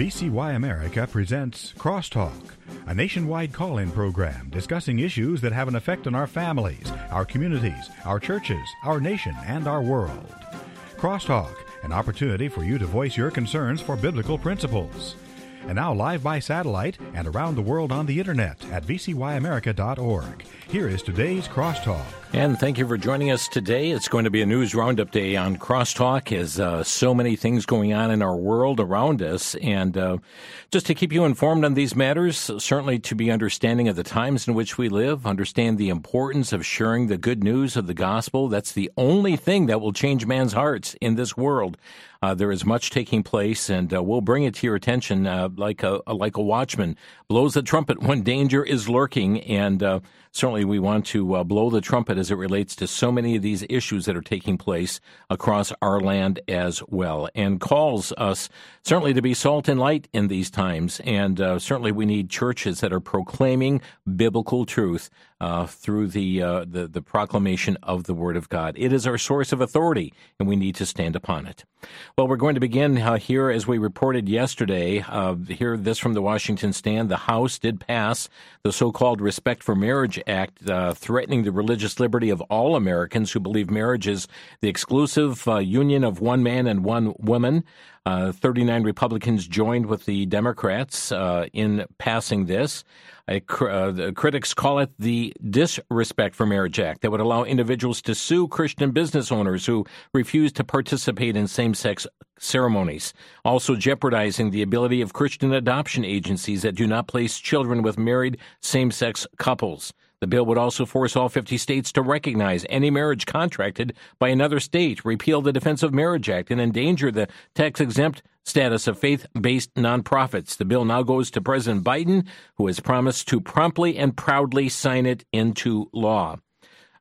VCY America presents Crosstalk, a nationwide call in program discussing issues that have an effect on our families, our communities, our churches, our nation, and our world. Crosstalk, an opportunity for you to voice your concerns for biblical principles. And now, live by satellite and around the world on the internet at vcyamerica.org. Here is today's Crosstalk. And thank you for joining us today. It's going to be a news roundup day on Crosstalk, as uh, so many things going on in our world around us. And uh, just to keep you informed on these matters, certainly to be understanding of the times in which we live, understand the importance of sharing the good news of the gospel. That's the only thing that will change man's hearts in this world. Uh, there is much taking place, and uh, we'll bring it to your attention uh, like a like a watchman blows the trumpet when danger is lurking. And uh, certainly, we want to uh, blow the trumpet as it relates to so many of these issues that are taking place across our land as well, and calls us certainly to be salt and light in these times. And uh, certainly, we need churches that are proclaiming biblical truth uh, through the, uh, the, the proclamation of the Word of God. It is our source of authority, and we need to stand upon it. Well, we're going to begin uh, here as we reported yesterday. Uh, hear this from the Washington Stand. The House did pass the so-called Respect for Marriage Act, uh, threatening the religious liberty of all Americans who believe marriage is the exclusive uh, union of one man and one woman. Uh, 39 Republicans joined with the Democrats uh, in passing this. Uh, the critics call it the Disrespect for Marriage Act that would allow individuals to sue Christian business owners who refuse to participate in same sex ceremonies, also jeopardizing the ability of Christian adoption agencies that do not place children with married same sex couples. The bill would also force all 50 states to recognize any marriage contracted by another state, repeal the Defense of Marriage Act, and endanger the tax exempt status of faith based nonprofits. The bill now goes to President Biden, who has promised to promptly and proudly sign it into law.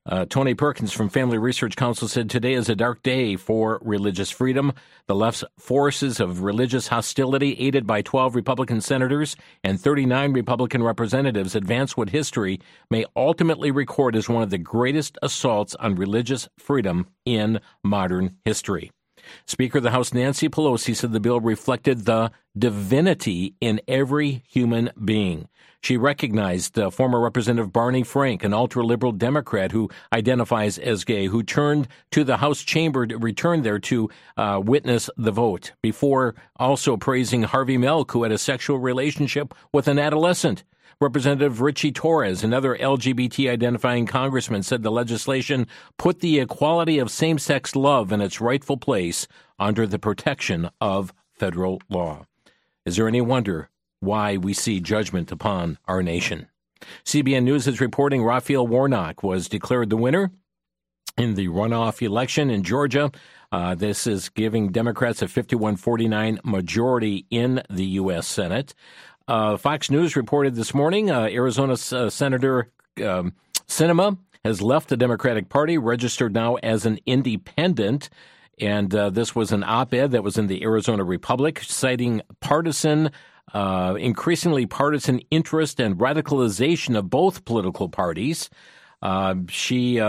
Uh, Tony Perkins from Family Research Council said today is a dark day for religious freedom. The left's forces of religious hostility, aided by 12 Republican senators and 39 Republican representatives, advance what history may ultimately record as one of the greatest assaults on religious freedom in modern history. Speaker of the House Nancy Pelosi said the bill reflected the divinity in every human being. She recognized uh, former Representative Barney Frank, an ultra liberal Democrat who identifies as gay, who turned to the House chamber, to return there to uh, witness the vote, before also praising Harvey Milk, who had a sexual relationship with an adolescent. Representative Richie Torres, another LGBT identifying congressman, said the legislation put the equality of same sex love in its rightful place under the protection of federal law. Is there any wonder why we see judgment upon our nation? CBN News is reporting Raphael Warnock was declared the winner in the runoff election in Georgia. Uh, this is giving Democrats a 51 49 majority in the U.S. Senate. Uh, Fox News reported this morning uh, Arizona uh, Senator um, Sinema has left the Democratic Party, registered now as an independent. And uh, this was an op ed that was in the Arizona Republic, citing partisan, uh, increasingly partisan interest and radicalization of both political parties. Uh, she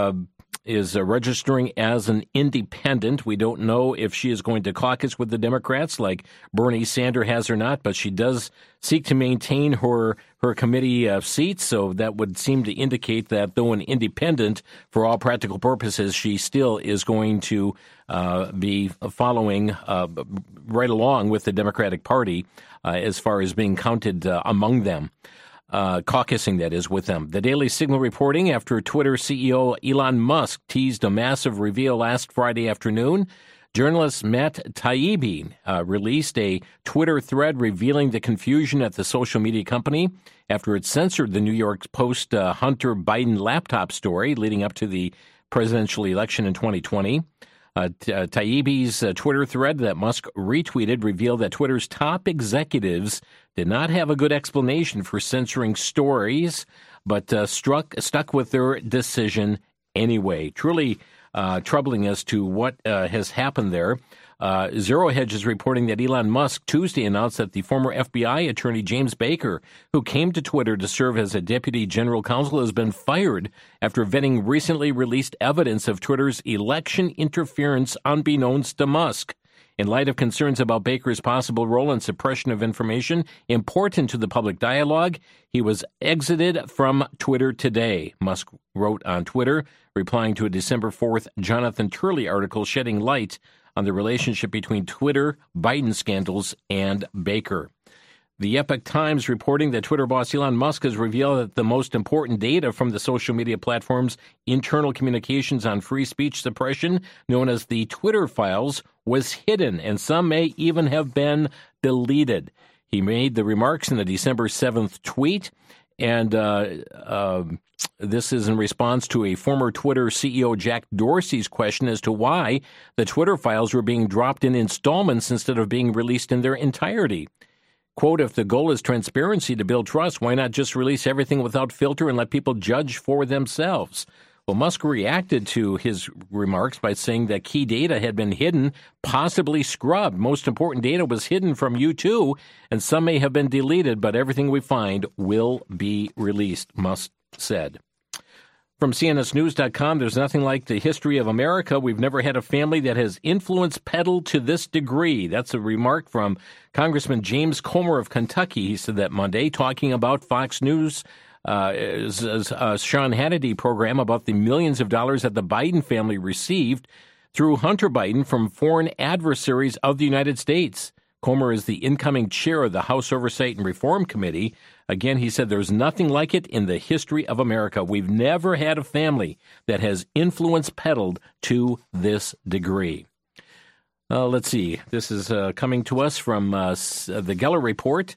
is uh, registering as an independent. We don't know if she is going to caucus with the Democrats like Bernie Sanders has or not, but she does seek to maintain her her committee uh, seats. So that would seem to indicate that though an independent, for all practical purposes, she still is going to uh, be following uh, right along with the Democratic Party uh, as far as being counted uh, among them uh, caucusing, that is, with them. The Daily Signal reporting after Twitter CEO Elon Musk teased a massive reveal last Friday afternoon. Journalist Matt Taibbi uh, released a Twitter thread revealing the confusion at the social media company after it censored the New York Post uh, Hunter Biden laptop story leading up to the presidential election in 2020. Uh, uh, Taibbi's uh, Twitter thread that Musk retweeted revealed that Twitter's top executives did not have a good explanation for censoring stories, but uh, struck stuck with their decision anyway. Truly uh, troubling as to what uh, has happened there. Uh, Zero Hedge is reporting that Elon Musk Tuesday announced that the former FBI attorney James Baker, who came to Twitter to serve as a deputy general counsel, has been fired after vetting recently released evidence of Twitter's election interference unbeknownst to Musk. In light of concerns about Baker's possible role in suppression of information important to the public dialogue, he was exited from Twitter today, Musk wrote on Twitter, replying to a December 4th Jonathan Turley article shedding light on the relationship between Twitter, Biden scandals, and Baker. The Epoch Times reporting that Twitter boss Elon Musk has revealed that the most important data from the social media platform's internal communications on free speech suppression, known as the Twitter files, was hidden, and some may even have been deleted. He made the remarks in a December 7th tweet, and uh, uh, this is in response to a former Twitter CEO Jack Dorsey's question as to why the Twitter files were being dropped in installments instead of being released in their entirety. Quote, if the goal is transparency to build trust, why not just release everything without filter and let people judge for themselves? Well, Musk reacted to his remarks by saying that key data had been hidden, possibly scrubbed. Most important data was hidden from you too, and some may have been deleted, but everything we find will be released, Musk said. From CNSNews.com, there's nothing like the history of America. We've never had a family that has influence peddled to this degree. That's a remark from Congressman James Comer of Kentucky. He said that Monday, talking about Fox News. Uh, uh, Sean Hannity program about the millions of dollars that the Biden family received through Hunter Biden from foreign adversaries of the United States. Comer is the incoming chair of the House Oversight and Reform Committee. Again, he said there's nothing like it in the history of America. We've never had a family that has influence peddled to this degree. Uh, let's see. This is uh, coming to us from uh, the Geller Report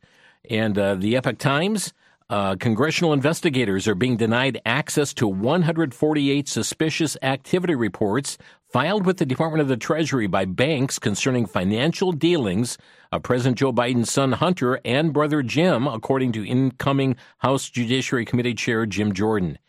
and uh, the Epoch Times. Uh, congressional investigators are being denied access to 148 suspicious activity reports filed with the Department of the Treasury by banks concerning financial dealings of President Joe Biden's son Hunter and brother Jim, according to incoming House Judiciary Committee Chair Jim Jordan.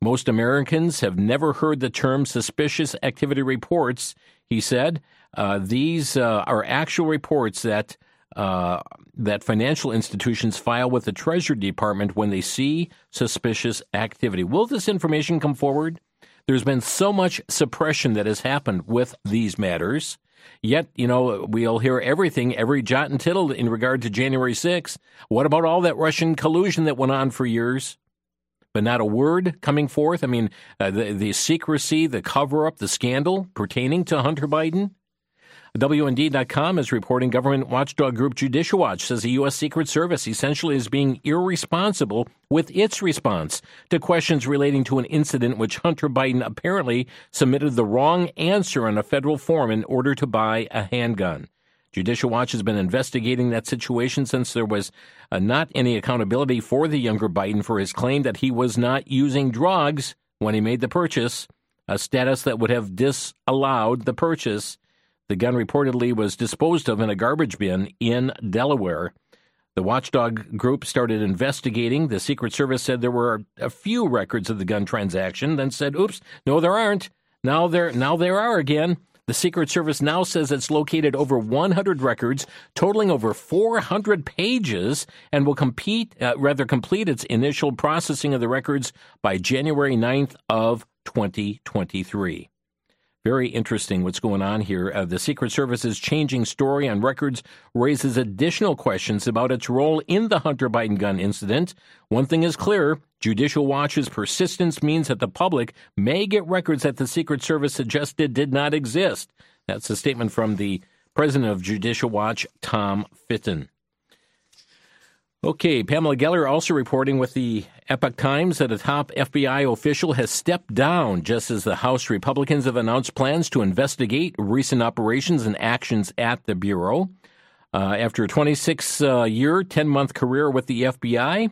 Most Americans have never heard the term suspicious activity reports, he said. Uh, these uh, are actual reports that uh, that financial institutions file with the Treasury Department when they see suspicious activity. Will this information come forward? There's been so much suppression that has happened with these matters. Yet, you know, we'll hear everything, every jot and tittle in regard to January 6th. What about all that Russian collusion that went on for years? But not a word coming forth. I mean, uh, the, the secrecy, the cover up, the scandal pertaining to Hunter Biden. WND.com is reporting government watchdog group Judicial Watch says the U.S. Secret Service essentially is being irresponsible with its response to questions relating to an incident which Hunter Biden apparently submitted the wrong answer on a federal form in order to buy a handgun. Judicial Watch has been investigating that situation since there was uh, not any accountability for the younger Biden for his claim that he was not using drugs when he made the purchase, a status that would have disallowed the purchase the gun reportedly was disposed of in a garbage bin in Delaware. The watchdog group started investigating. The Secret Service said there were a few records of the gun transaction, then said, "Oops, no there aren't." Now there now there are again. The Secret Service now says it's located over 100 records, totaling over 400 pages, and will compete, uh, rather complete its initial processing of the records by January 9th of 2023. Very interesting what's going on here. Uh, the Secret Service's changing story on records raises additional questions about its role in the Hunter Biden gun incident. One thing is clear Judicial Watch's persistence means that the public may get records that the Secret Service suggested did not exist. That's a statement from the president of Judicial Watch, Tom Fitton. Okay, Pamela Geller also reporting with the Epoch Times that a top FBI official has stepped down just as the House Republicans have announced plans to investigate recent operations and actions at the Bureau. Uh, after a 26 uh, year, 10 month career with the FBI,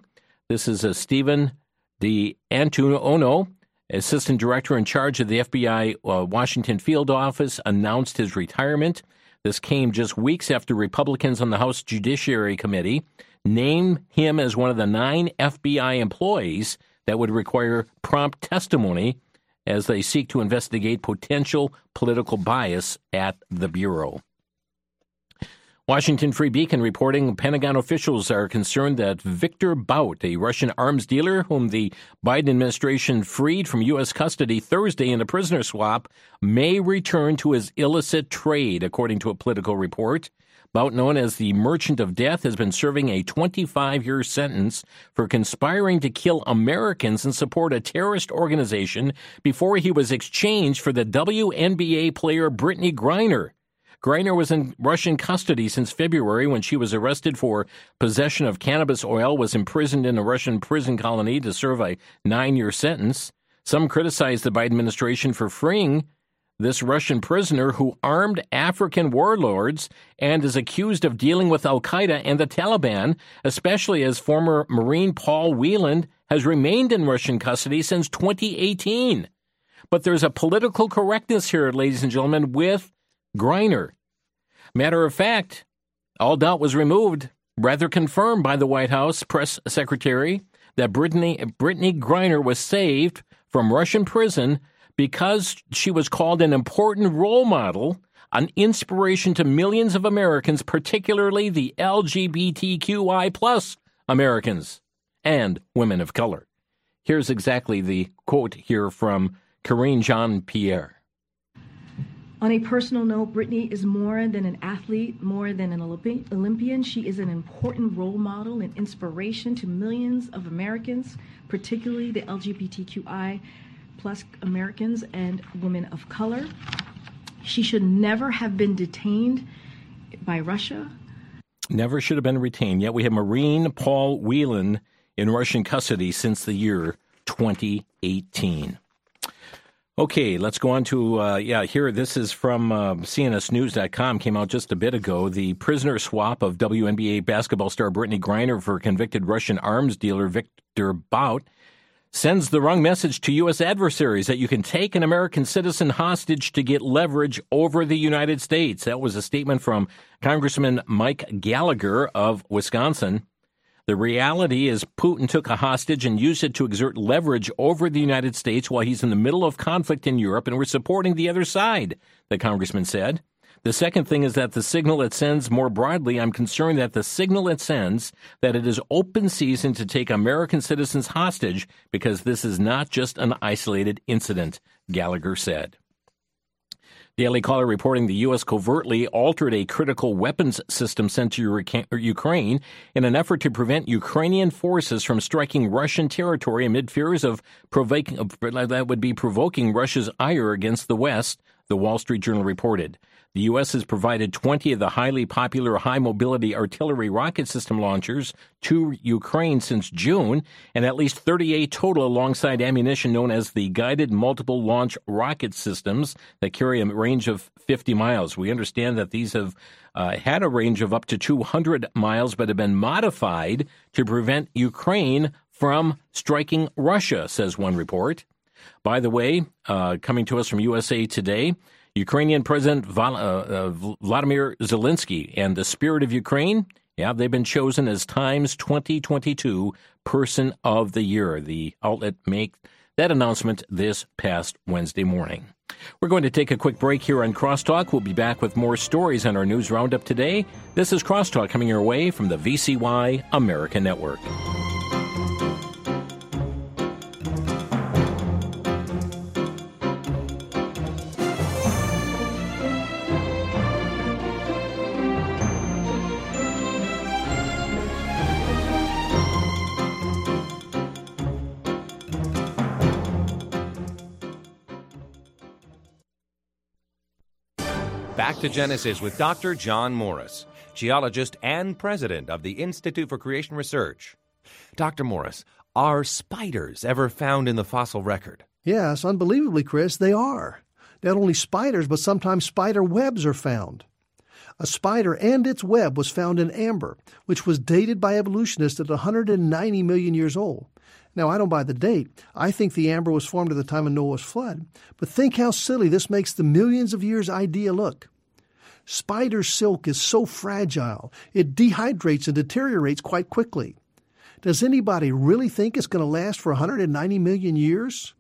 this is a Stephen D'Antuono, Assistant Director in charge of the FBI uh, Washington Field Office, announced his retirement. This came just weeks after Republicans on the House Judiciary Committee name him as one of the nine FBI employees that would require prompt testimony as they seek to investigate potential Politico bias at the Bureau. Washington Free Beacon reporting Pentagon officials are concerned that Victor Bout, a Russian arms dealer whom the Biden administration freed from U.S. custody Thursday in a prisoner swap, may return to his illicit trade, according to a political report. Bout, known as the Merchant of Death, has been serving a 25 year sentence for conspiring to kill Americans and support a terrorist organization before he was exchanged for the WNBA player Brittney Griner. Griner was in Russian custody since February when she was arrested for possession of cannabis oil, was imprisoned in a Russian prison colony to serve a nine year sentence. Some criticized the Biden administration for freeing this Russian prisoner who armed African warlords and is accused of dealing with Al Qaeda and the Taliban, especially as former Marine Paul Whelan has remained in Russian custody since 2018. But there's a political correctness here, ladies and gentlemen, with Griner. Matter of fact, all doubt was removed, rather confirmed by the White House press secretary that Brittany, Griner was saved from Russian prison because she was called an important role model, an inspiration to millions of Americans, particularly the LGBTQI plus Americans and women of color. Here's exactly the quote here from Karine Jean Pierre. On a personal note, Brittany is more than an athlete, more than an Olympian. She is an important role model and inspiration to millions of Americans, particularly the LGBTQI plus Americans and women of color. She should never have been detained by Russia. Never should have been retained. Yet we have Marine Paul Whelan in Russian custody since the year 2018. Okay, let's go on to, uh, yeah, here, this is from uh, CNSNews.com, came out just a bit ago. The prisoner swap of WNBA basketball star Brittney Griner for convicted Russian arms dealer Victor Bout sends the wrong message to U.S. adversaries that you can take an American citizen hostage to get leverage over the United States. That was a statement from Congressman Mike Gallagher of Wisconsin. The reality is Putin took a hostage and used it to exert leverage over the United States while he's in the middle of conflict in Europe, and we're supporting the other side, the congressman said. The second thing is that the signal it sends more broadly, I'm concerned that the signal it sends that it is open season to take American citizens hostage because this is not just an isolated incident, Gallagher said. Daily Caller reporting the U.S. covertly altered a critical weapons system sent to Ukraine in an effort to prevent Ukrainian forces from striking Russian territory amid fears of provoking, that would be provoking Russia's ire against the West, the Wall Street Journal reported. The U.S. has provided 20 of the highly popular high mobility artillery rocket system launchers to Ukraine since June, and at least 38 total alongside ammunition known as the Guided Multiple Launch Rocket Systems that carry a range of 50 miles. We understand that these have uh, had a range of up to 200 miles, but have been modified to prevent Ukraine from striking Russia, says one report. By the way, uh, coming to us from USA Today, Ukrainian President uh, uh, Vladimir Zelensky and the Spirit of Ukraine. Yeah, they've been chosen as Times 2022 Person of the Year. The outlet made that announcement this past Wednesday morning. We're going to take a quick break here on Crosstalk. We'll be back with more stories on our news roundup today. This is Crosstalk coming your way from the VCY America Network. To Genesis with Dr. John Morris, geologist and president of the Institute for Creation Research. Dr. Morris, are spiders ever found in the fossil record? Yes, unbelievably, Chris, they are. Not only spiders, but sometimes spider webs are found. A spider and its web was found in amber, which was dated by evolutionists at 190 million years old. Now, I don't buy the date. I think the amber was formed at the time of Noah's flood. But think how silly this makes the millions of years idea look. Spider silk is so fragile, it dehydrates and deteriorates quite quickly. Does anybody really think it's going to last for 190 million years?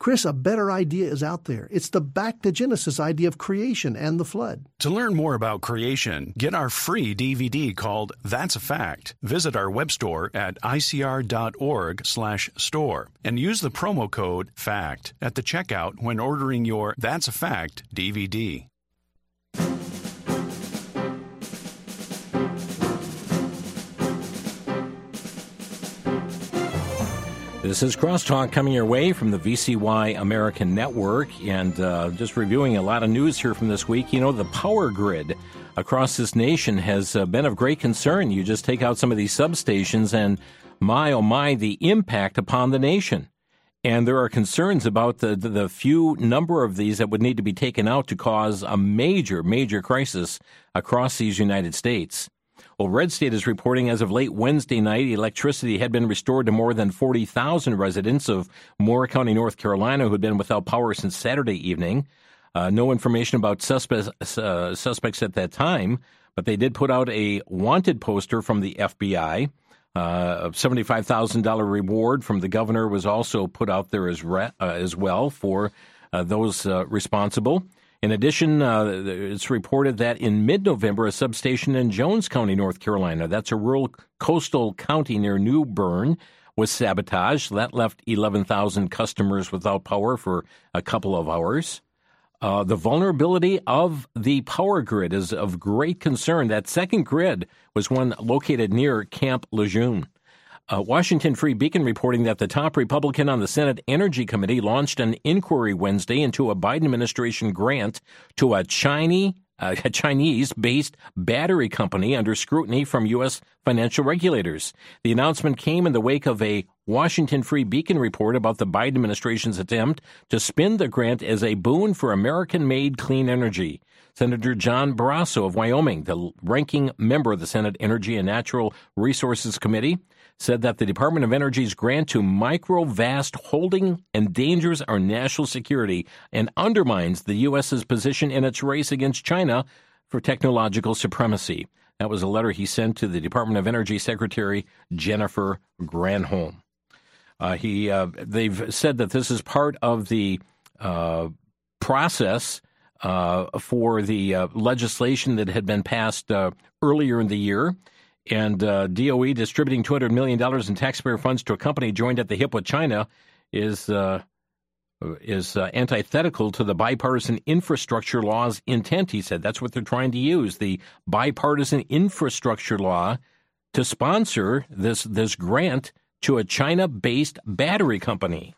Chris, a better idea is out there. It's the back to Genesis idea of creation and the flood. To learn more about creation, get our free DVD called That's a Fact. Visit our web store at icr.org/store and use the promo code FACT at the checkout when ordering your That's a Fact DVD. This is Crosstalk coming your way from the VCY American Network, and uh, just reviewing a lot of news here from this week. You know, the power grid across this nation has uh, been of great concern. You just take out some of these substations, and my oh my, the impact upon the nation. And there are concerns about the, the, the few number of these that would need to be taken out to cause a major, major crisis across these United States. Well, Red State is reporting as of late Wednesday night, electricity had been restored to more than 40,000 residents of Moore County, North Carolina, who had been without power since Saturday evening. Uh, no information about suspects, uh, suspects at that time, but they did put out a wanted poster from the FBI. Uh, a $75,000 reward from the governor was also put out there as, re- uh, as well for uh, those uh, responsible. In addition, uh, it's reported that in mid November, a substation in Jones County, North Carolina, that's a rural coastal county near New Bern, was sabotaged. That left 11,000 customers without power for a couple of hours. Uh, the vulnerability of the power grid is of great concern. That second grid was one located near Camp Lejeune. Uh, Washington Free Beacon reporting that the top Republican on the Senate Energy Committee launched an inquiry Wednesday into a Biden administration grant to a Chinese uh, a Chinese based battery company under scrutiny from U.S. financial regulators. The announcement came in the wake of a Washington Free Beacon report about the Biden administration's attempt to spin the grant as a boon for American made clean energy. Senator John Barrasso of Wyoming, the ranking member of the Senate Energy and Natural Resources Committee, said that the Department of Energy's grant to Microvast Holding endangers our national security and undermines the U.S.'s position in its race against China for technological supremacy. That was a letter he sent to the Department of Energy Secretary Jennifer Granholm. Uh, he, uh, they've said that this is part of the uh, process uh, for the uh, legislation that had been passed uh, earlier in the year and uh, DOE distributing $200 million in taxpayer funds to a company joined at the hip with China is uh, is uh, antithetical to the bipartisan infrastructure law's intent. He said that's what they're trying to use the bipartisan infrastructure law to sponsor this this grant to a China-based battery company.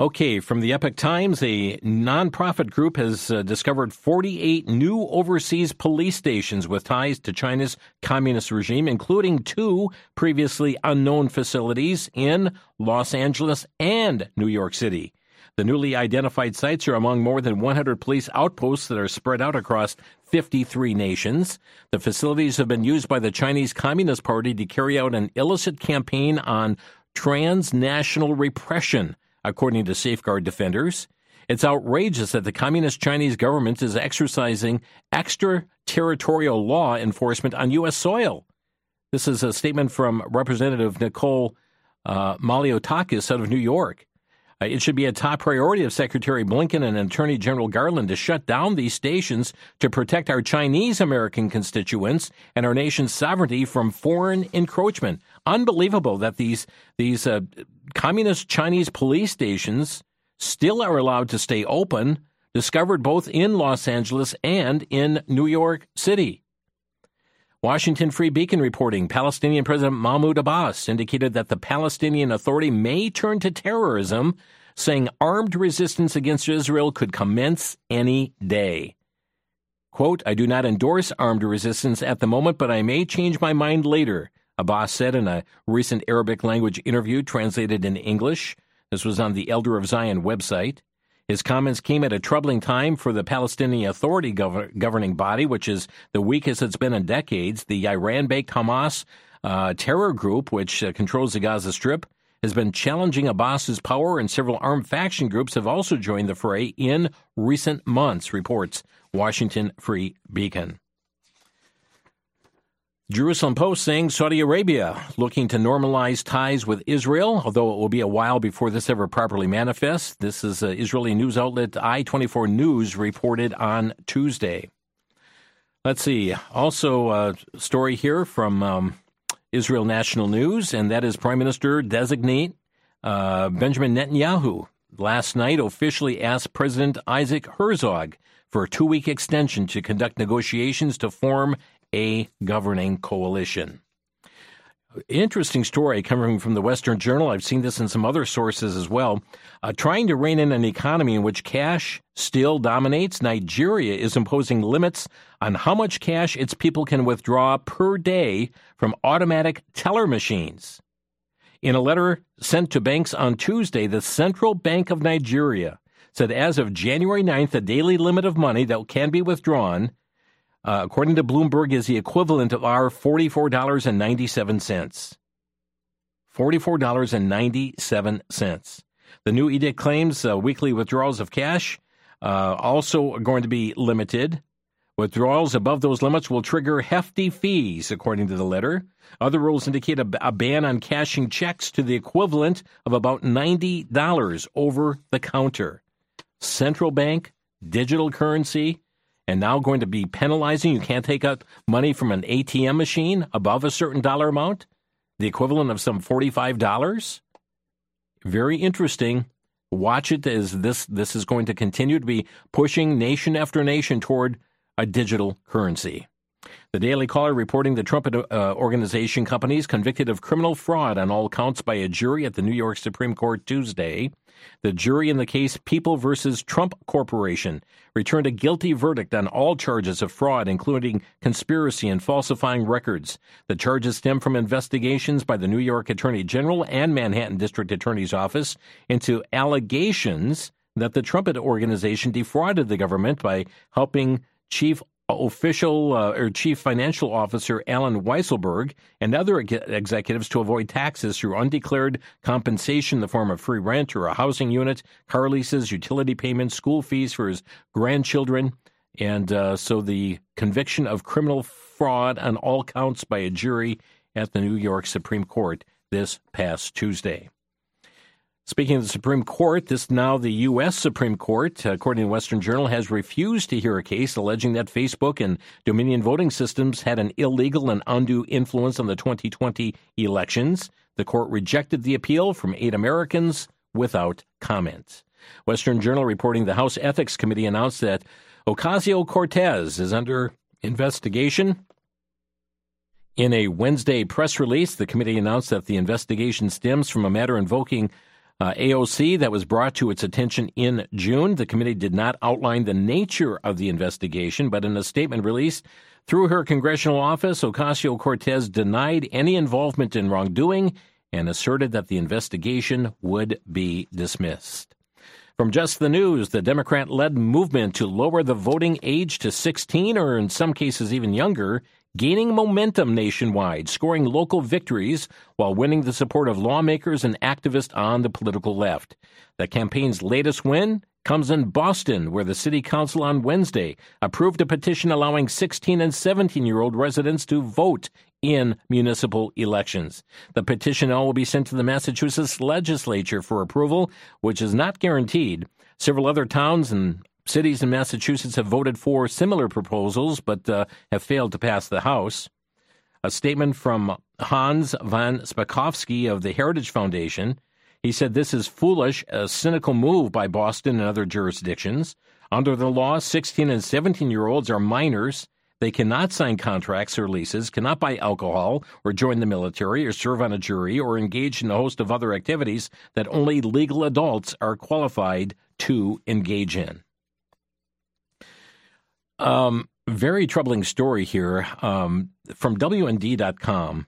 Okay, from the Epoch Times, a nonprofit group has uh, discovered 48 new overseas police stations with ties to China's communist regime, including two previously unknown facilities in Los Angeles and New York City. The newly identified sites are among more than 100 police outposts that are spread out across 53 nations. The facilities have been used by the Chinese Communist Party to carry out an illicit campaign on transnational repression according to safeguard defenders. It's outrageous that the communist Chinese government is exercising extraterritorial law enforcement on U.S. soil. This is a statement from Representative Nicole uh, Malliotakis out of New York. Uh, it should be a top priority of Secretary Blinken and Attorney General Garland to shut down these stations to protect our Chinese American constituents and our nation's sovereignty from foreign encroachment. Unbelievable that these these uh, communist Chinese police stations still are allowed to stay open, discovered both in Los Angeles and in New York City. Washington Free Beacon reporting Palestinian President Mahmoud Abbas indicated that the Palestinian Authority may turn to terrorism, saying armed resistance against Israel could commence any day. Quote, I do not endorse armed resistance at the moment, but I may change my mind later, Abbas said in a recent Arabic language interview translated in English. This was on the Elder of Ziyon website. His comments came at a troubling time for the Palestinian Authority gov- governing body, which is the weakest it's been in decades. The Iran backed Hamas uh, terror group, which uh, controls the Gaza Strip, has been challenging Abbas's power, and several armed faction groups have also joined the fray in recent months, reports Washington Free Beacon. Jerusalem Post saying Saudi Arabia looking to normalize ties with Israel, although it will be a while before this ever properly manifests. This is uh, Israeli news outlet I24 News reported on Tuesday. Let's see. Also, a story here from um, Israel National News, and that is Prime Minister designate uh, Benjamin Netanyahu last night officially asked President Isaac Herzog for a two week extension to conduct negotiations to form a governing coalition. Interesting story coming from the Western Journal. I've seen this in some other sources as well. Uh, trying to rein in an economy in which cash still dominates, Nigeria is imposing limits on how much cash its people can withdraw per day from automatic teller machines. In a letter sent to banks on Tuesday, the Central Bank of Nigeria said as of January 9th, the daily limit of money that can be withdrawn uh, according to Bloomberg, is the equivalent of our $44.97. $44.97. The new edict claims uh, weekly withdrawals of cash uh, also are going to be limited. Withdrawals above those limits will trigger hefty fees, according to the letter. Other rules indicate a, a ban on cashing checks to the equivalent of about $90 over the counter. Central bank, digital currency, and now going to be penalizing you can't take out money from an ATM machine above a certain dollar amount, the equivalent of some $45. Very interesting. Watch it as this this is going to continue to be pushing nation after nation toward a digital currency. The Daily Caller reporting the Trump uh, Organization companies convicted of criminal fraud on all counts by a jury at the New York Supreme Court Tuesday. The jury in the case People versus Trump Corporation returned a guilty verdict on all charges of fraud, including conspiracy and falsifying records. The charges stem from investigations by the New York Attorney General and Manhattan District Attorney's Office into allegations that the Trump Organization defrauded the government by helping Chief official uh, or chief financial officer Alan Weisselberg and other executives to avoid taxes through undeclared compensation in the form of free rent or a housing unit, car leases, utility payments, school fees for his grandchildren. And uh, so the conviction of criminal fraud on all counts by a jury at the New York Supreme Court this past Tuesday. Speaking of the Supreme Court, this now the U.S. Supreme Court, according to Western Journal, has refused to hear a case alleging that Facebook and Dominion voting systems had an illegal and undue influence on the 2020 elections. The court rejected the appeal from eight Americans without comment. Western Journal reporting the House Ethics Committee announced that Ocasio Cortez is under investigation. In a Wednesday press release, the committee announced that the investigation stems from a matter invoking uh, AOC that was brought to its attention in June. The committee did not outline the nature of the investigation, but in a statement released through her congressional office, Ocasio Cortez denied any involvement in wrongdoing and asserted that the investigation would be dismissed. From Just the News, the Democrat led movement to lower the voting age to 16 or in some cases even younger gaining momentum nationwide, scoring local victories while winning the support of lawmakers and activists on the political left. The campaign's latest win comes in Boston, where the city council on Wednesday approved a petition allowing 16 and 17 year old residents to vote in municipal elections. The petition now will be sent to the Massachusetts legislature for approval, which is not guaranteed. Several other towns and Cities in Massachusetts have voted for similar proposals but uh, have failed to pass the House. A statement from Hans von Spakovsky of the Heritage Foundation. He said this is foolish, a cynical move by Boston and other jurisdictions. Under the law, 16 and 17 year olds are minors. They cannot sign contracts or leases, cannot buy alcohol, or join the military, or serve on a jury, or engage in a host of other activities that only legal adults are qualified to engage in. Um, very troubling story here um, from WND.com.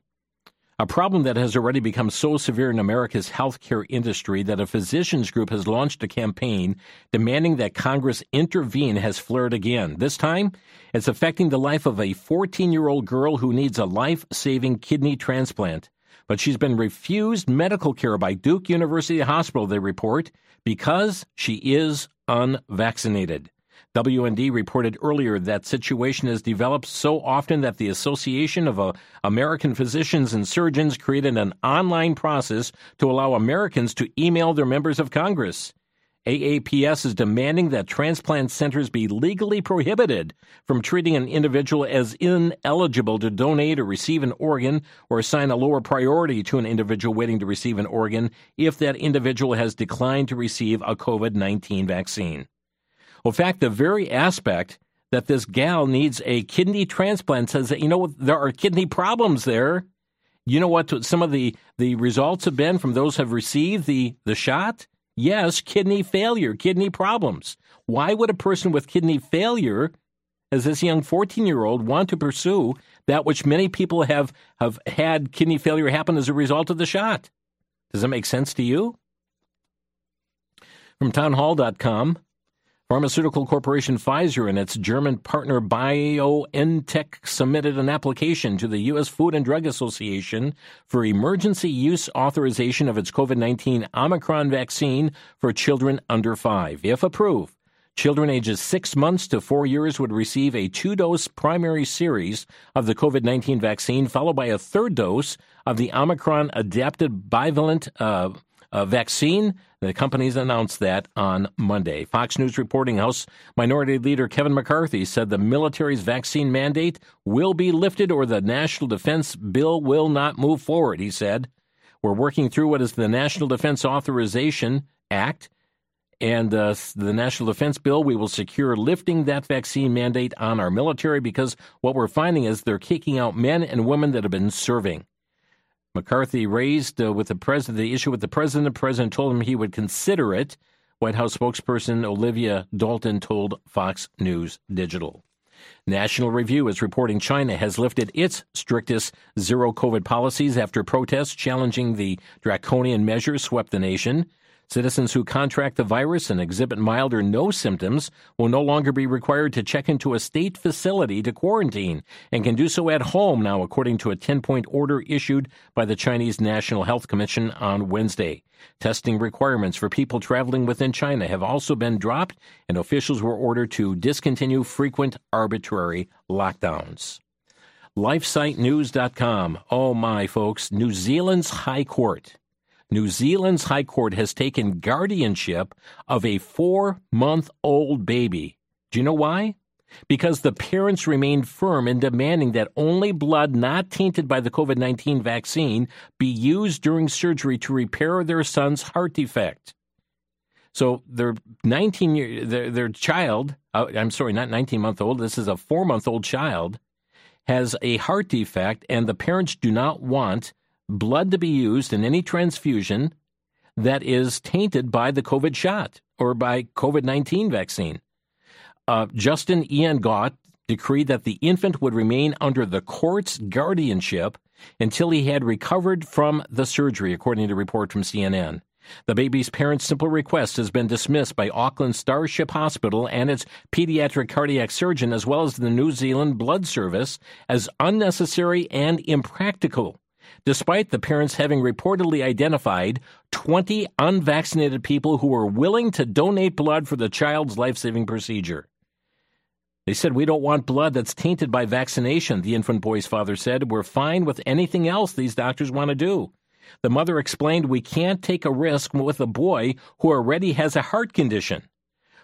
A problem that has already become so severe in America's healthcare industry that a physicians group has launched a campaign demanding that Congress intervene has flared again. This time, it's affecting the life of a 14 year old girl who needs a life saving kidney transplant. But she's been refused medical care by Duke University Hospital, they report, because she is unvaccinated. WND reported earlier that situation has developed so often that the Association of uh, American Physicians and Surgeons created an online process to allow Americans to email their members of Congress. AAPS is demanding that transplant centers be legally prohibited from treating an individual as ineligible to donate or receive an organ or assign a lower priority to an individual waiting to receive an organ if that individual has declined to receive a COVID 19 vaccine. Well, in fact, the very aspect that this gal needs a kidney transplant says that, you know, there are kidney problems there. You know what some of the, the results have been from those have received the, the shot? Yes, kidney failure, kidney problems. Why would a person with kidney failure, as this young 14 year old, want to pursue that which many people have, have had kidney failure happen as a result of the shot? Does that make sense to you? From townhall.com, Pharmaceutical corporation Pfizer and its German partner BioNTech submitted an application to the U.S. Food and Drug Association for emergency use authorization of its COVID 19 Omicron vaccine for children under five. If approved, children ages six months to four years would receive a two dose primary series of the COVID 19 vaccine, followed by a third dose of the Omicron adapted bivalent uh, uh, vaccine. The companies announced that on Monday. Fox News reporting House Minority Leader Kevin McCarthy said the military's vaccine mandate will be lifted or the National Defense Bill will not move forward, he said. We're working through what is the National Defense Authorization Act and uh, the National Defense Bill, we will secure lifting that vaccine mandate on our military because what we're finding is they're kicking out men and women that have been serving. McCarthy raised uh, with the president the issue with the president. The president told him he would consider it. White House spokesperson Olivia Dalton told Fox News Digital. National Review is reporting China has lifted its strictest zero COVID policies after protests challenging the draconian measures swept the nation. Citizens who contract the virus and exhibit mild or no symptoms will no longer be required to check into a state facility to quarantine and can do so at home now, according to a 10 point order issued by the Chinese National Health Commission on Wednesday. Testing requirements for people traveling within China have also been dropped, and officials were ordered to discontinue frequent arbitrary lockdowns. LifeSiteNews.com. Oh my, folks, New Zealand's High Court New Zealand's High Court has taken guardianship of a four month old baby. Do you know why? Because the parents remained firm in demanding that only blood not tainted by the COVID 19 vaccine be used during surgery to repair their son's heart defect. So their 19 year their, their child, uh, I'm sorry, not 19 month old, this is a four month old child, has a heart defect, and the parents do not want blood to be used in any transfusion that is tainted by the COVID shot or by COVID 19 vaccine. Uh, Justice Ian Gault decreed that the infant would remain under the court's guardianship until he had recovered from the surgery, according to a report from CNN. The baby's parents' simple request has been dismissed by Auckland Starship Hospital and its pediatric cardiac surgeon, as well as the New Zealand Blood Service, as unnecessary and impractical despite the parents having reportedly identified 20 unvaccinated people who were willing to donate blood for the child's life saving procedure. They said, We don't want blood that's tainted by vaccination, the infant boy's father said. We're fine with anything else these doctors want to do. The mother explained, We can't take a risk with a boy who already has a heart condition.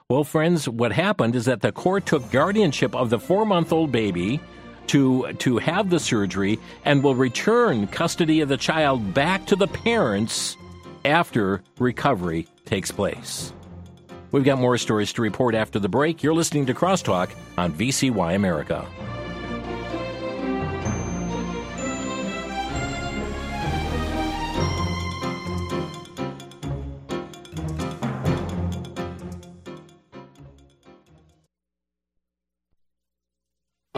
Well, friends, what happened is that the court took guardianship of the four month old baby to to have the surgery and will return custody of the child back to the parents after recovery takes place. We've got more stories to report after the break. You're listening to Crosstalk on VCY America.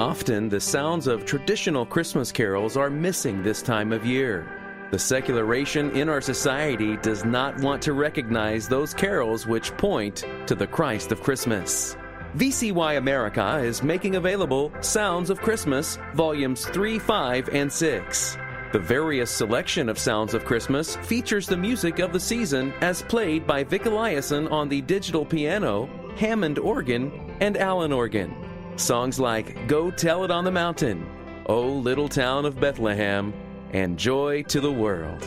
Often, the sounds of traditional Christmas carols are missing this time of year. The secularization in our society does not want to recognize those carols which point to the Christ of Christmas. VCY America is making available Sounds of Christmas, Volumes 3, 5, and 6. The various selection of Sounds of Christmas features the music of the season as played by Vic Eliason on the digital piano, Hammond organ, and Allen organ. Songs like Go Tell It on the Mountain, O Little Town of Bethlehem, and Joy to the World.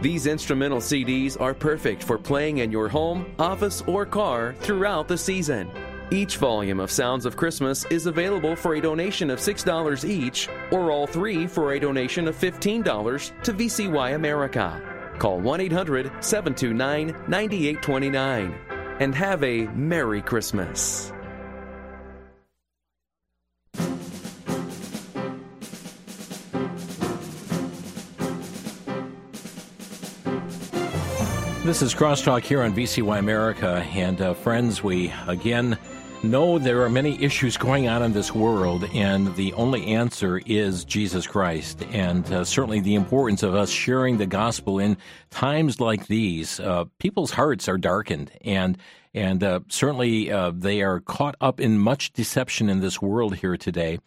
These instrumental CDs are perfect for playing in your home, office, or car throughout the season. Each volume of Sounds of Christmas is available for a donation of $6 each, or all three for a donation of $15 to VCY America. Call 1 800 729 9829 and have a Merry Christmas. This is Crosstalk here on VCY America. And uh, friends, we again know there are many issues going on in this world, and the only answer is Jesus Christ. And uh, certainly the importance of us sharing the gospel in times like these. Uh, people's hearts are darkened, and and uh, certainly uh, they are caught up in much deception in this world here today.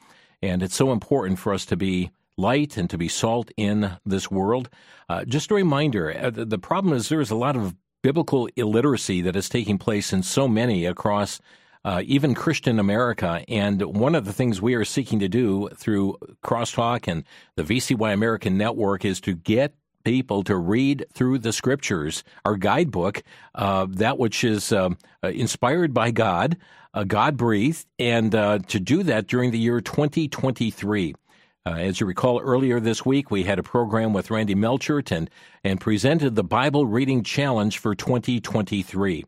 And it's so important for us to be light and to be salt in this world. Uh, just a reminder uh, the, problem is there is a lot of biblical illiteracy that is taking place in so many across uh, even Christian America. And one of the things we are seeking to do through Crosstalk and the VCY American Network is to get people to read through the scriptures, our guidebook, uh, that which is um, uh, inspired by God, uh, God breathed, and uh, to do that during the year 2023. Uh, as you recall, earlier this week, we had a program with Randy Melchert and, and presented the Bible Reading Challenge for 2023.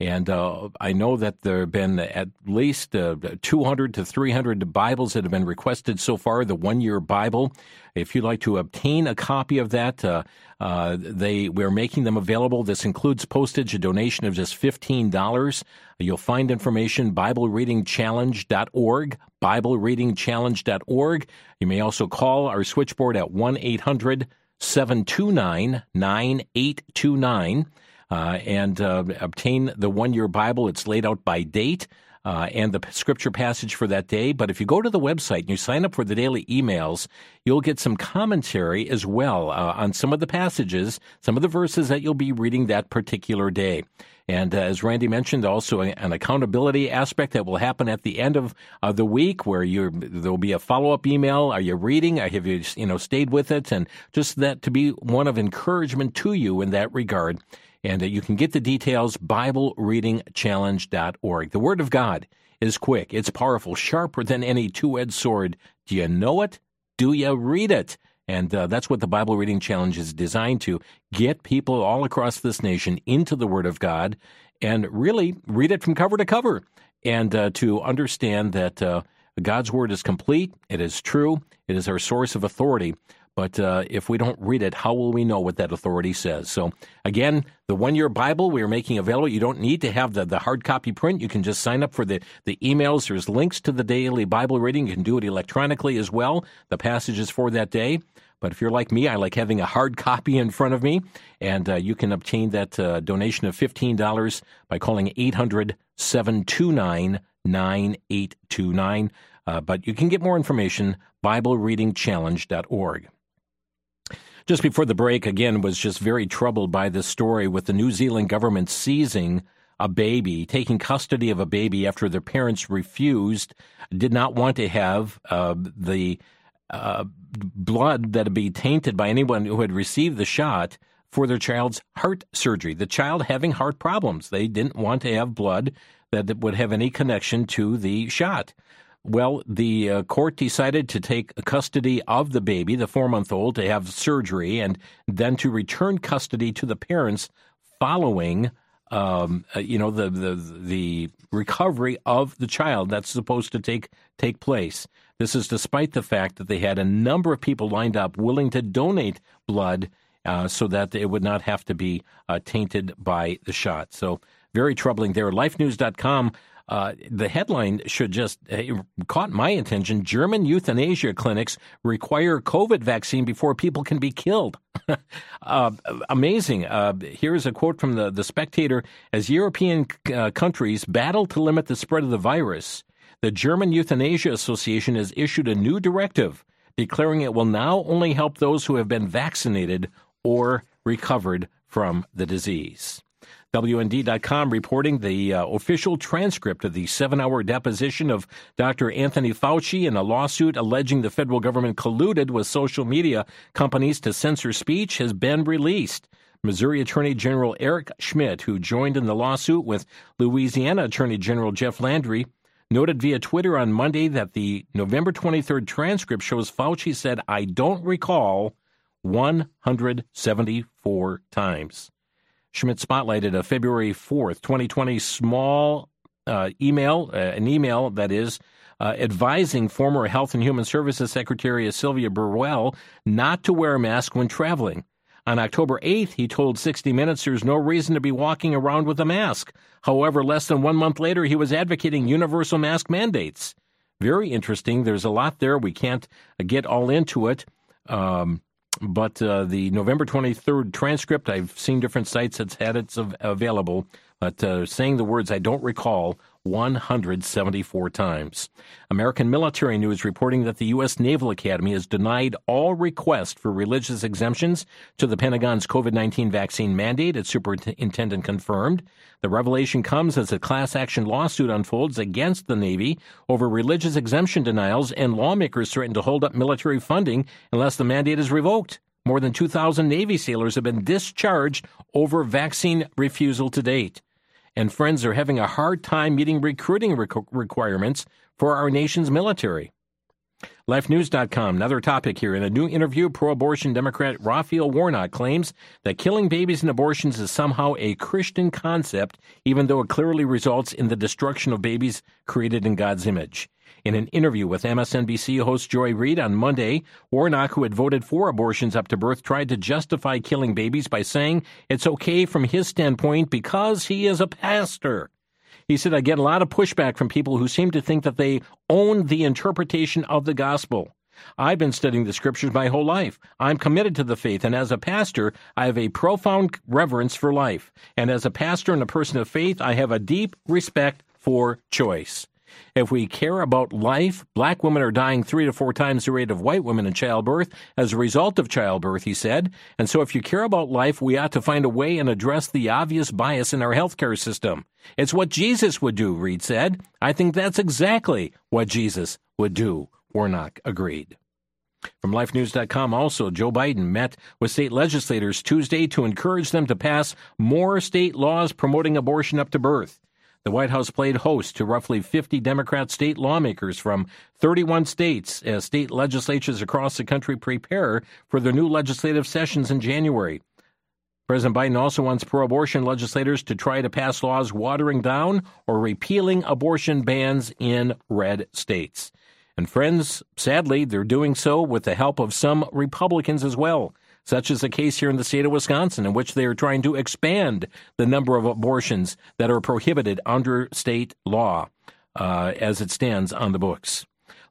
And uh, I know that there have been at least uh, 200 to 300 Bibles that have been requested so far, the one year Bible. If you'd like to obtain a copy of that, uh, uh, they we're making them available. This includes postage, a donation of just $15. You'll find information BibleReadingChallenge.org, BibleReadingChallenge.org. You may also call our switchboard at 1 800 729 9829 uh, and uh, obtain the one year Bible. It's laid out by date. Uh, and the scripture passage for that day. But if you go to the website and you sign up for the daily emails, you'll get some commentary as well uh, on some of the passages, some of the verses that you'll be reading that particular day. And uh, as Randy mentioned, also an accountability aspect that will happen at the end of uh, the week, where you there'll be a follow up email. Are you reading? Have you you know stayed with it? And just that to be one of encouragement to you in that regard. And you can get the details, BibleReadingChallenge.org. The Word of God is quick, it's powerful, sharper than any two edged sword. Do you know it? Do you read it? And uh, that's what the Bible Reading Challenge is designed to get people all across this nation into the Word of God and really read it from cover to cover and uh, to understand that uh, God's Word is complete, it is true, it is our source of authority. But uh, if we don't read it, how will we know what that authority says? So, again, the one year Bible we are making available. You don't need to have the, the hard copy print. You can just sign up for the, the emails. There's links to the daily Bible reading. You can do it electronically as well, the passages for that day. But if you're like me, I like having a hard copy in front of me, and uh, you can obtain that uh, donation of $15 by calling 800 729 9829. Uh, but you can get more information, BibleReadingChallenge.org. Just before the break, again, was just very troubled by this story with the New Zealand government seizing a baby, taking custody of a baby after their parents refused, did not want to have uh, the uh, blood that would be tainted by anyone who had received the shot for their child's heart surgery. The child having heart problems. They didn't want to have blood that would have any connection to the shot. Well, the uh, court decided to take custody of the baby, the four month old, to have surgery and then to return custody to the parents following. Um, uh, you know the, the the recovery of the child that's supposed to take take place. This is despite the fact that they had a number of people lined up willing to donate blood uh, so that it would not have to be uh, tainted by the shot. So very troubling there. LifeNews.com uh, the headline should just uh, caught my attention. German euthanasia clinics require COVID vaccine before people can be killed. uh, amazing. Uh, here's a quote from the, the Spectator. As European uh, countries battle to limit the spread of the virus, the German Euthanasia Association has issued a new directive declaring it will now only help those who have been vaccinated or recovered from the disease. WND.com reporting the uh, official transcript of the seven hour deposition of Dr. Anthony Fauci in a lawsuit alleging the federal government colluded with social media companies to censor speech has been released. Missouri Attorney General Eric Schmitt, who joined in the lawsuit with Louisiana Attorney General Jeff Landry, noted via Twitter on Monday that the November 23rd transcript shows Fauci said, I don't recall 174 times. Schmitt spotlighted a February 4th, 2020 small uh, email, uh, an email that is uh, advising former Health and Human Services Secretary Sylvia Burwell not to wear a mask when traveling. On October 8th, he told 60 Minutes there's no reason to be walking around with a mask. However, less than one month later, he was advocating universal mask mandates. Very interesting. There's a lot there. We can't get all into it. Um, but uh, the November 23rd transcript, I've seen different sites that's had it available, but uh, saying the words I don't recall 174 times. American military news reporting that the U.S. Naval Academy has denied all requests for religious exemptions to the Pentagon's COVID 19 vaccine mandate, its superintendent confirmed. The revelation comes as a class action lawsuit unfolds against the Navy over religious exemption denials, and lawmakers threaten to hold up military funding unless the mandate is revoked. More than 2,000 Navy sailors have been discharged over vaccine refusal to date and friends are having a hard time meeting recruiting requirements for our nation's military. LifeNews.com, another topic here. In a new interview, pro abortion Democrat Raphael Warnock claims that killing babies in abortions is somehow a Christian concept, even though it clearly results in the destruction of babies created in God's image. In an interview with MSNBC host Joy Reid on Monday, Warnock, who had voted for abortions up to birth, tried to justify killing babies by saying it's okay from his standpoint because he is a pastor. He said, I get a lot of pushback from people who seem to think that they own the interpretation of the gospel. I've been studying the scriptures my whole life. I'm committed to the faith, and as a pastor, I have a profound reverence for life. And as a pastor and a person of faith, I have a deep respect for choice. If we care about life, black women are dying three to four times the rate of white women in childbirth as a result of childbirth, he said. And so if you care about life, we ought to find a way and address the obvious bias in our healthcare system. It's what Jesus would do, Reid said. I think that's exactly what Jesus would do, Warnock agreed. From LifeNews.com, also, Joe Biden met with state legislators Tuesday to encourage them to pass more state laws promoting abortion up to birth. The White House played host to roughly 50 Democrat state lawmakers from 31 states as state legislatures across the country prepare for their new legislative sessions in January. President Biden also wants pro abortion legislators to try to pass laws watering down or repealing abortion bans in red states. And friends, sadly, they're doing so with the help of some Republicans as well such as the case here in the state of Wisconsin, in which they are trying to expand the number of abortions that are prohibited under state law uh, as it stands on the books.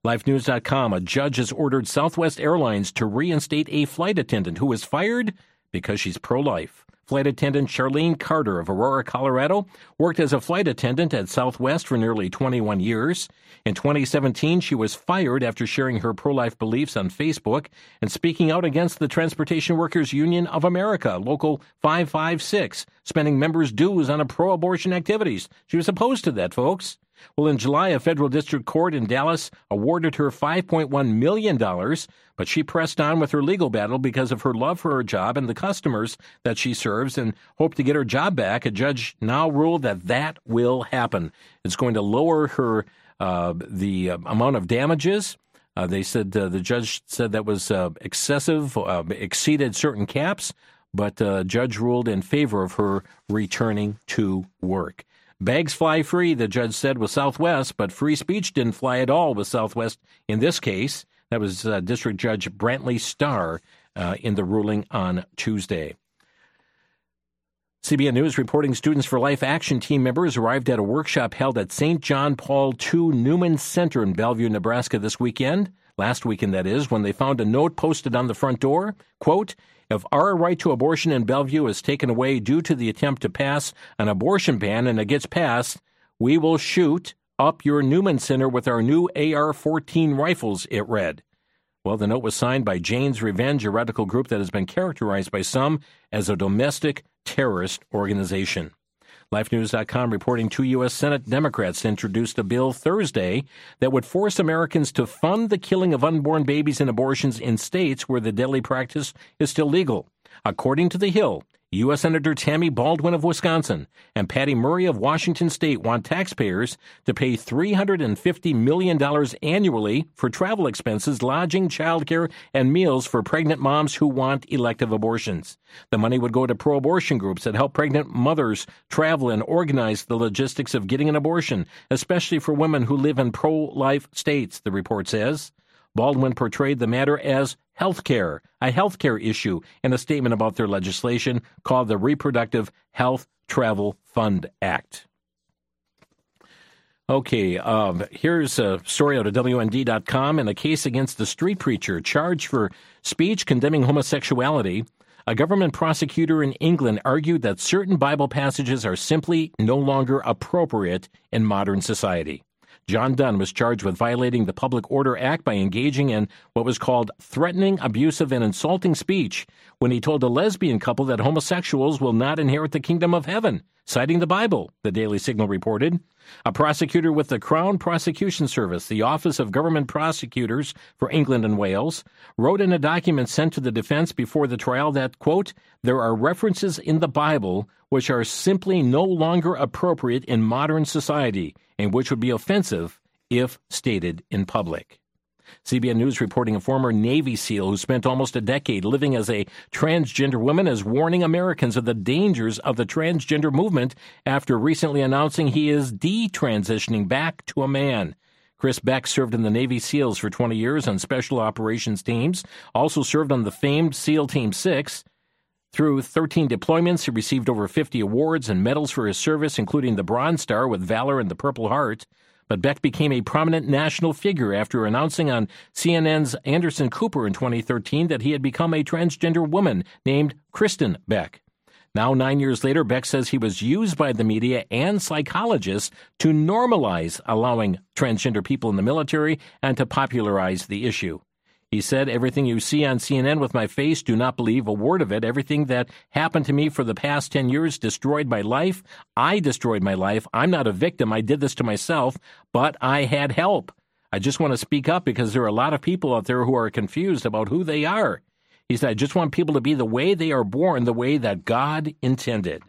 LifeNews.com, a judge has ordered Southwest Airlines to reinstate a flight attendant who was fired because she's pro life. Flight attendant Charlene Carter of Aurora, Colorado, worked as a flight attendant at Southwest for nearly 21 years. In 2017, she was fired after sharing her pro life beliefs on Facebook and speaking out against the Transportation Workers Union of America, Local 556, spending members' dues on pro abortion activities. She was opposed to that, folks. Well, in July, a federal district court in Dallas awarded her $5.1 million, but she pressed on with her legal battle because of her love for her job and the customers that she serves and hoped to get her job back. A judge now ruled that that will happen. It's going to lower her uh, the uh, amount of damages. Uh, they said uh, the judge said that was uh, excessive, uh, exceeded certain caps, but the judge ruled in favor of her returning to work. Bags fly free, the judge said with Southwest, but free speech didn't fly at all with Southwest in this case. That was uh, District Judge Brantley Starr uh, in the ruling on Tuesday. CBN News reporting Students for Life Action Team members arrived at a workshop held at St. John Paul II Newman Center in Bellevue, Nebraska this weekend. Last weekend, that is, when they found a note posted on the front door, quote, if our right to abortion in Bellevue is taken away due to the attempt to pass an abortion ban and it gets passed, we will shoot up your Newman Center with our new AR 14 rifles, it read. Well, the note was signed by Jane's Revenge, a radical group that has been characterized by some as a domestic terrorist organization. LifeNews.com reporting two U.S. Senate Democrats introduced a bill Thursday that would force Americans to fund the killing of unborn babies and abortions in states where the deadly practice is still legal. According to The Hill, U.S. Senator Tammy Baldwin of Wisconsin and Patty Murray of Washington State want taxpayers to pay $350 million annually for travel expenses, lodging, childcare, and meals for pregnant moms who want elective abortions. The money would go to pro abortion groups that help pregnant mothers travel and organize the logistics of getting an abortion, especially for women who live in pro life states, the report says. Baldwin portrayed the matter as health care, a health care issue, in a statement about their legislation called the Reproductive Health Travel Fund Act. Okay, um, here's a story out of WND.com in a case against the street preacher charged for speech condemning homosexuality. A government prosecutor in England argued that certain Bible passages are simply no longer appropriate in modern society. John Dunn was charged with violating the Public Order Act by engaging in what was called threatening, abusive, and insulting speech when he told a lesbian couple that homosexuals will not inherit the kingdom of heaven, citing the Bible, the Daily Signal reported. A prosecutor with the Crown Prosecution Service, the Office of Government Prosecutors for England and Wales, wrote in a document sent to the defense before the trial that, quote, there are references in the Bible which are simply no longer appropriate in modern society and which would be offensive if stated in public. CBN News reporting a former Navy SEAL who spent almost a decade living as a transgender woman is warning Americans of the dangers of the transgender movement after recently announcing he is detransitioning back to a man. Chris Beck served in the Navy SEALs for 20 years on special operations teams, also served on the famed SEAL Team 6. Through 13 deployments, he received over 50 awards and medals for his service, including the Bronze Star with Valor and the Purple Heart. But Beck became a prominent national figure after announcing on CNN's Anderson Cooper in 2013 that he had become a transgender woman named Kristin Beck. Now, nine years later, Beck says he was used by the media and psychologists to normalize allowing transgender people in the military and to popularize the issue. He said, Everything you see on CNN with my face, do not believe a word of it. Everything that happened to me for the past 10 years destroyed my life. I destroyed my life. I'm not a victim. I did this to myself, but I had help. I just want to speak up because there are a lot of people out there who are confused about who they are. He said, I just want people to be the way they are born, the way that God intended.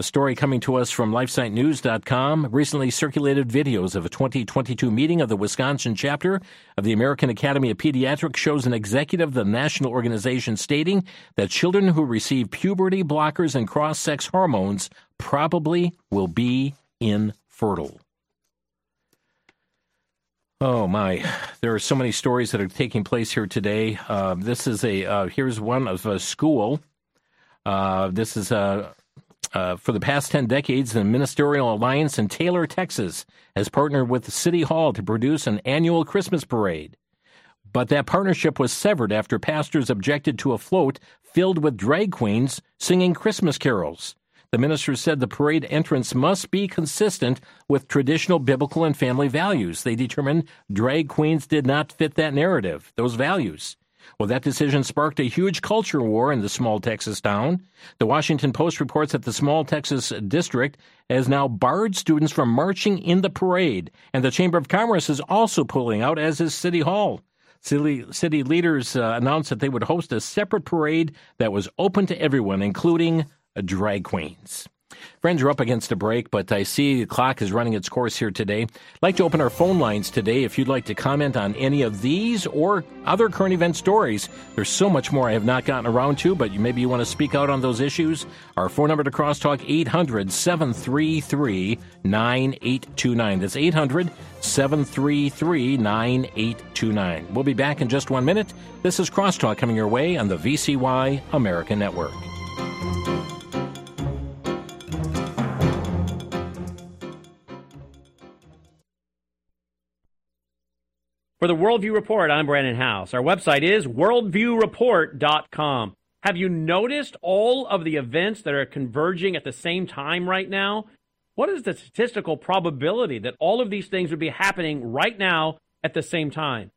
A story coming to us from LifeSiteNews.com recently circulated videos of a 2022 meeting of the Wisconsin chapter of the American Academy of Pediatrics shows an executive of the national organization stating that children who receive puberty blockers and cross sex hormones probably will be infertile. Oh my! There are so many stories that are taking place here today. Uh, this is a uh, here's one of a school. Uh, this is a uh, for the past 10 decades, the Ministerial Alliance in Taylor, Texas, has partnered with the City Hall to produce an annual Christmas parade. But that partnership was severed after pastors objected to a float filled with drag queens singing Christmas carols. The minister said the parade entrance must be consistent with traditional biblical and family values. They determined drag queens did not fit that narrative, those values. Well, that decision sparked a huge culture war in the small Texas town. The Washington Post reports that the small Texas district has now barred students from marching in the parade, and the Chamber of Commerce is also pulling out, as is City Hall. City, city leaders uh, announced that they would host a separate parade that was open to everyone, including drag queens. Friends are up against a break, but I see the clock is running its course here today. I'd like to open our phone lines today if you'd like to comment on any of these or other current event stories. There's so much more I have not gotten around to, but maybe you want to speak out on those issues. Our phone number to crosstalk 800 733 9829. That's 800 733 9829. We'll be back in just one minute. This is Crosstalk coming your way on the VCY American Network. For the Worldview Report, I'm Brandon House. Our website is worldviewreport.com. Have you noticed all of the events that are converging at the same time right now? What is the statistical probability that all of these things would be happening right now at the same time?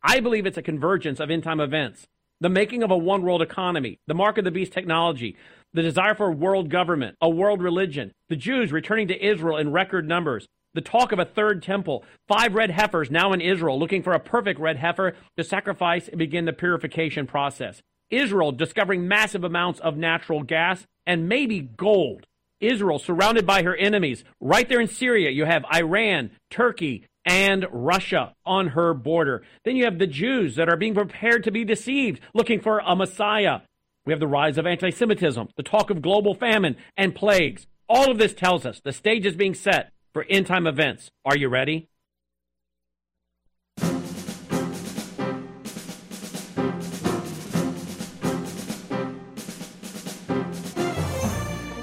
I believe it's a convergence of end time events. the making of a one world economy, the mark of the beast technology, the desire for world government, a world religion, the Jews returning to Israel in record numbers, the talk of a third temple, five red heifers now in Israel looking for a perfect red heifer to sacrifice and begin the purification process. Israel discovering massive amounts of natural gas and maybe gold. Israel surrounded by her enemies. Right there in Syria, you have Iran, Turkey, and Russia on her border. Then you have the Jews that are being prepared to be deceived, looking for a Messiah. We have the rise of anti Semitism, the talk of global famine and plagues. All of this tells us the stage is being set for end time events. Are you ready?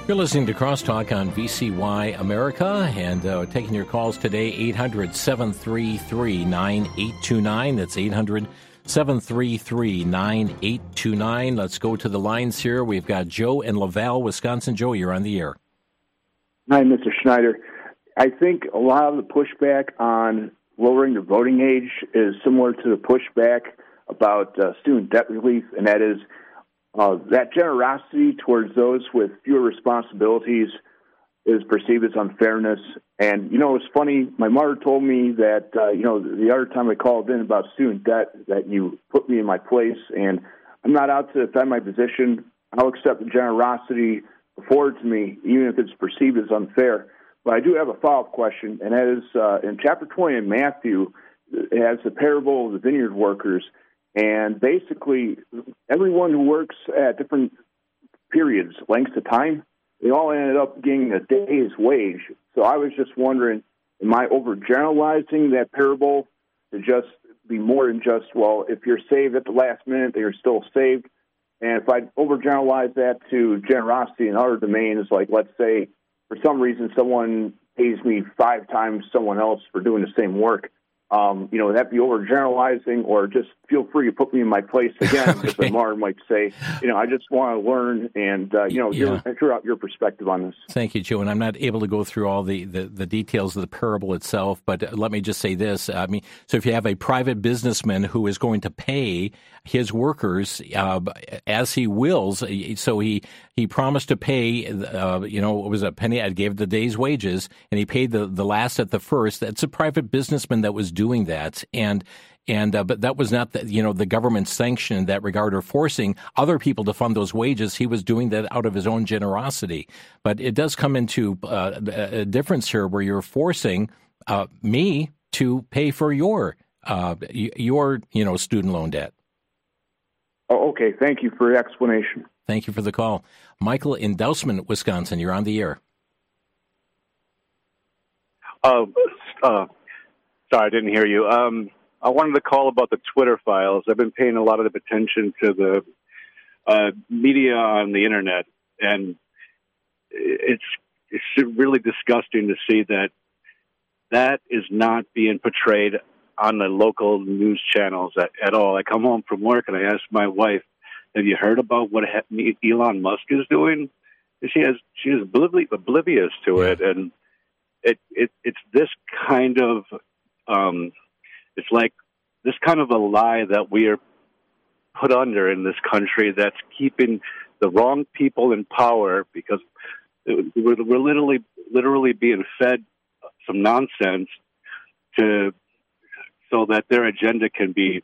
You're listening to Crosstalk on VCY America and uh, taking your calls today, 800 733 9829. That's 800 733 9829. Let's go to the lines here. We've got Joe in LaValle, Wisconsin. Joe, you're on the air. Hi, Mr. Schneider. I think a lot of the pushback on lowering the voting age is similar to the pushback about uh, student debt relief, and that is uh, that generosity towards those with fewer responsibilities is perceived as unfairness. And you know, it's funny. My mother told me that uh, you know the other time I called in about student debt that you put me in my place, and I'm not out to defend my position. I'll accept the generosity afforded to me, even if it's perceived as unfair. But I do have a follow up question, and that is uh, in chapter 20 in Matthew, it has the parable of the vineyard workers. And basically, everyone who works at different periods, lengths of time, they all ended up getting a day's wage. So I was just wondering, am I overgeneralizing that parable to just be more than just, well, if you're saved at the last minute, you're still saved? And if I overgeneralize that to generosity in other domains, like let's say for some reason someone pays me five times someone else for doing the same work, um, you know, that be overgeneralizing, or just feel free to put me in my place again, okay. as Amar might say. You know, I just want to learn and uh, you know, yeah. hear out your perspective on this. Thank you, Joe. And I'm not able to go through all the, the, the details of the parable itself, but let me just say this. I mean, so if you have a private businessman who is going to pay his workers uh, as he wills, so he he promised to pay, uh, you know, it was a penny. I gave the day's wages, and he paid the the last at the first. That's a private businessman that was doing that, and and uh, but that was not the, you know the government's sanction in that regard or forcing other people to fund those wages. He was doing that out of his own generosity. But it does come into uh, a difference here where you're forcing uh, me to pay for your uh, your you know student loan debt. Oh, okay. Thank you for your explanation. Thank you for the call, Michael in Dousman, Wisconsin. You're on the air. Uh, uh, sorry, I didn't hear you. Um, I wanted to call about the Twitter files. I've been paying a lot of attention to the uh, media on the internet, and it's it's really disgusting to see that that is not being portrayed on the local news channels at, at all. I come home from work and I ask my wife, "Have you heard about what Elon Musk is doing?" She has she is oblivious to it, and it, it it's this kind of um, it's like this kind of a lie that we are put under in this country that's keeping the wrong people in power because we're, we're literally literally being fed some nonsense to so that their agenda can be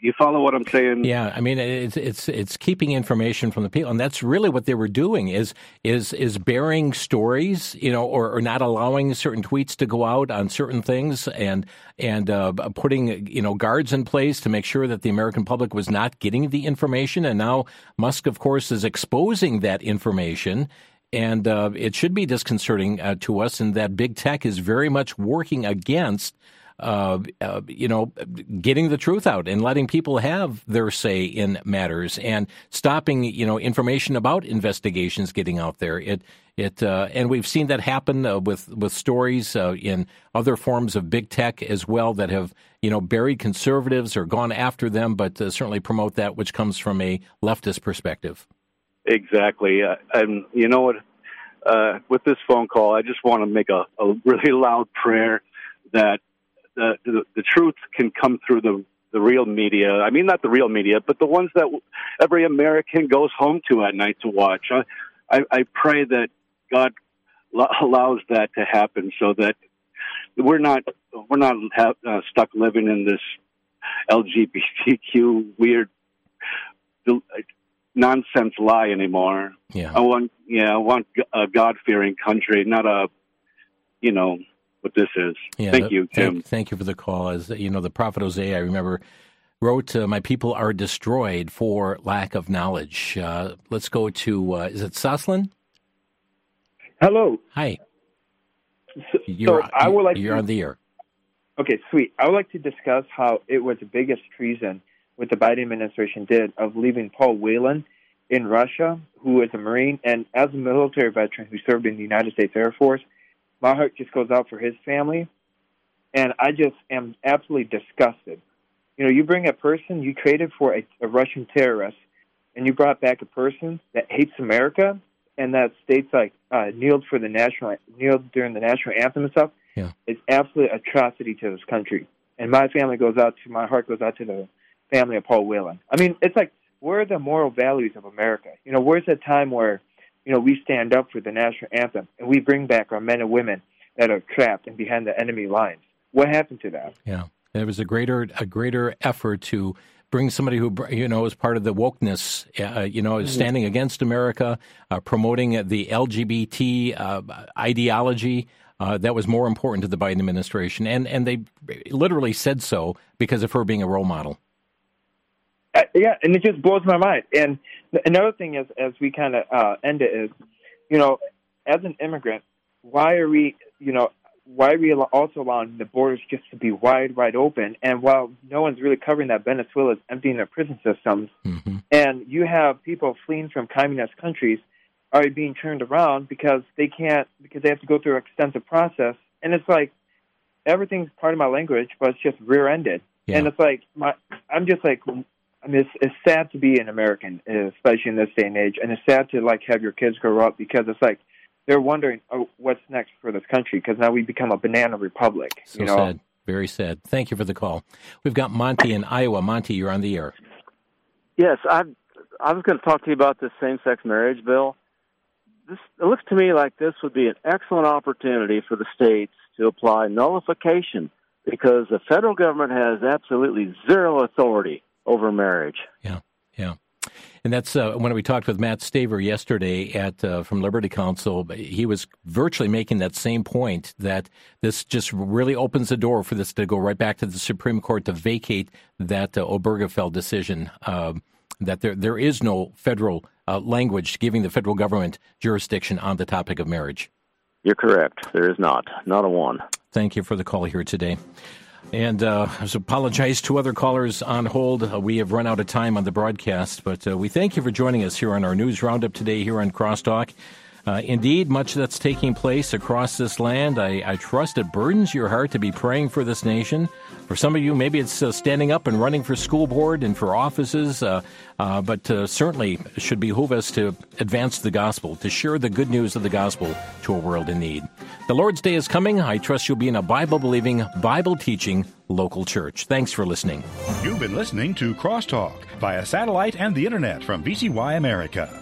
you follow what I'm saying? Yeah, I mean it's it's it's keeping information from the people, and that's really what they were doing is is is burying stories, you know, or, or not allowing certain tweets to go out on certain things, and and uh, putting you know guards in place to make sure that the American public was not getting the information. And now Musk, of course, is exposing that information. And uh, it should be disconcerting uh, to us, and that big tech is very much working against uh, uh, you know, getting the truth out and letting people have their say in matters and stopping, you know, information about investigations getting out there. It, it, uh, and we've seen that happen uh, with with stories uh, in other forms of big tech as well that have, you know, buried conservatives or gone after them, but uh, certainly promote that which comes from a leftist perspective. Exactly, and you know what? with this phone call, I just want to make a, a really loud prayer that the, the, the truth can come through the the real media. I mean, not the real media, but the ones that every American goes home to at night to watch. I, I, I pray that God allows that to happen so that we're not we're not have, uh, stuck living in this LGBTQ weird nonsense lie anymore. Yeah. I want yeah I want a God fearing country, not a you know what this is. Yeah, thank you, Tim. Thank, thank, you for the call. As you know, the prophet Hosea, I remember, wrote, uh, "My people are destroyed for lack of knowledge." Uh, let's go to uh, is it Soslin? Hello. Hi. So, you're, so I would like you're to, on the air. Okay, sweet. I would like to discuss how it was the biggest treason what the Biden administration did of leaving Paul Whelan in Russia, who is a Marine, and as a military veteran who served in the United States Air Force, my heart just goes out for his family, and I just am absolutely disgusted. You know, you bring a person you traded for a, a Russian terrorist, and you brought back a person that hates America, and that states like uh, kneeled for the national kneeled during the national anthem and stuff. Yeah. It's absolute atrocity to this country, and my family goes out to my heart goes out to the family of Paul Whelan. I mean, it's like where are the moral values of America? You know, where's that time where you know we stand up for the national anthem and we bring back our men and women that are trapped and behind the enemy lines? What happened to that? Yeah, there was a greater a greater effort to bring somebody who you know is part of the wokeness, uh, you know, Mm-hmm. standing against America, uh, promoting the LGBT uh, ideology. Uh, that was more important to the Biden administration, and and they literally said so because of her being a role model. Uh, yeah, and it just blows my mind. And another thing is, as we kind of uh, end it, is you know, as an immigrant, why are we, you know, why are we also allowing the borders just to be wide, wide open? And while no one's really covering that, Venezuela is emptying their prison systems, Mm-hmm. and you have people fleeing from communist countries are being turned around because they can't because they have to go through an extensive process, and it's like everything's part of my language, but it's just rear-ended, Yeah. and it's like my I'm just like I mean, it's, it's sad to be an American, especially in this day and age, and it's sad to like have your kids grow up because it's like they're wondering oh, what's next for this country because now we become a banana republic. So you know, sad, very sad. Thank you for the call. We've got Monty in Iowa. Monty, you're on the air. Yes, I I was going to talk to you about this same-sex marriage bill. This it looks to me like this would be an excellent opportunity for the states to apply nullification because the federal government has absolutely zero authority over marriage. Yeah, yeah. And that's uh, when we talked with Matt Staver yesterday at uh, from Liberty Counsel. He was virtually making that same point that this just really opens the door for this to go right back to the Supreme Court to vacate that uh, Obergefell decision. Um, that there there is no federal uh, language giving the federal government jurisdiction on the topic of marriage. You're correct. There is not, not a one. Thank you for the call here today. And uh, I apologize to other callers on hold. Uh, we have run out of time on the broadcast, but uh, we thank you for joining us here on our news roundup today here on Crosstalk. Uh, indeed, much that's taking place across this land. I, I, trust it burdens your heart to be praying for this nation. For some of you, maybe it's uh, standing up and running for school board and for offices, uh, uh, but certainly should behoove us to advance the gospel, to share the good news of the gospel to a world in need. The Lord's Day is coming. I trust you'll be in a Bible believing, Bible teaching local church. Thanks for listening. You've been listening to Crosstalk via satellite and the internet from VCY America.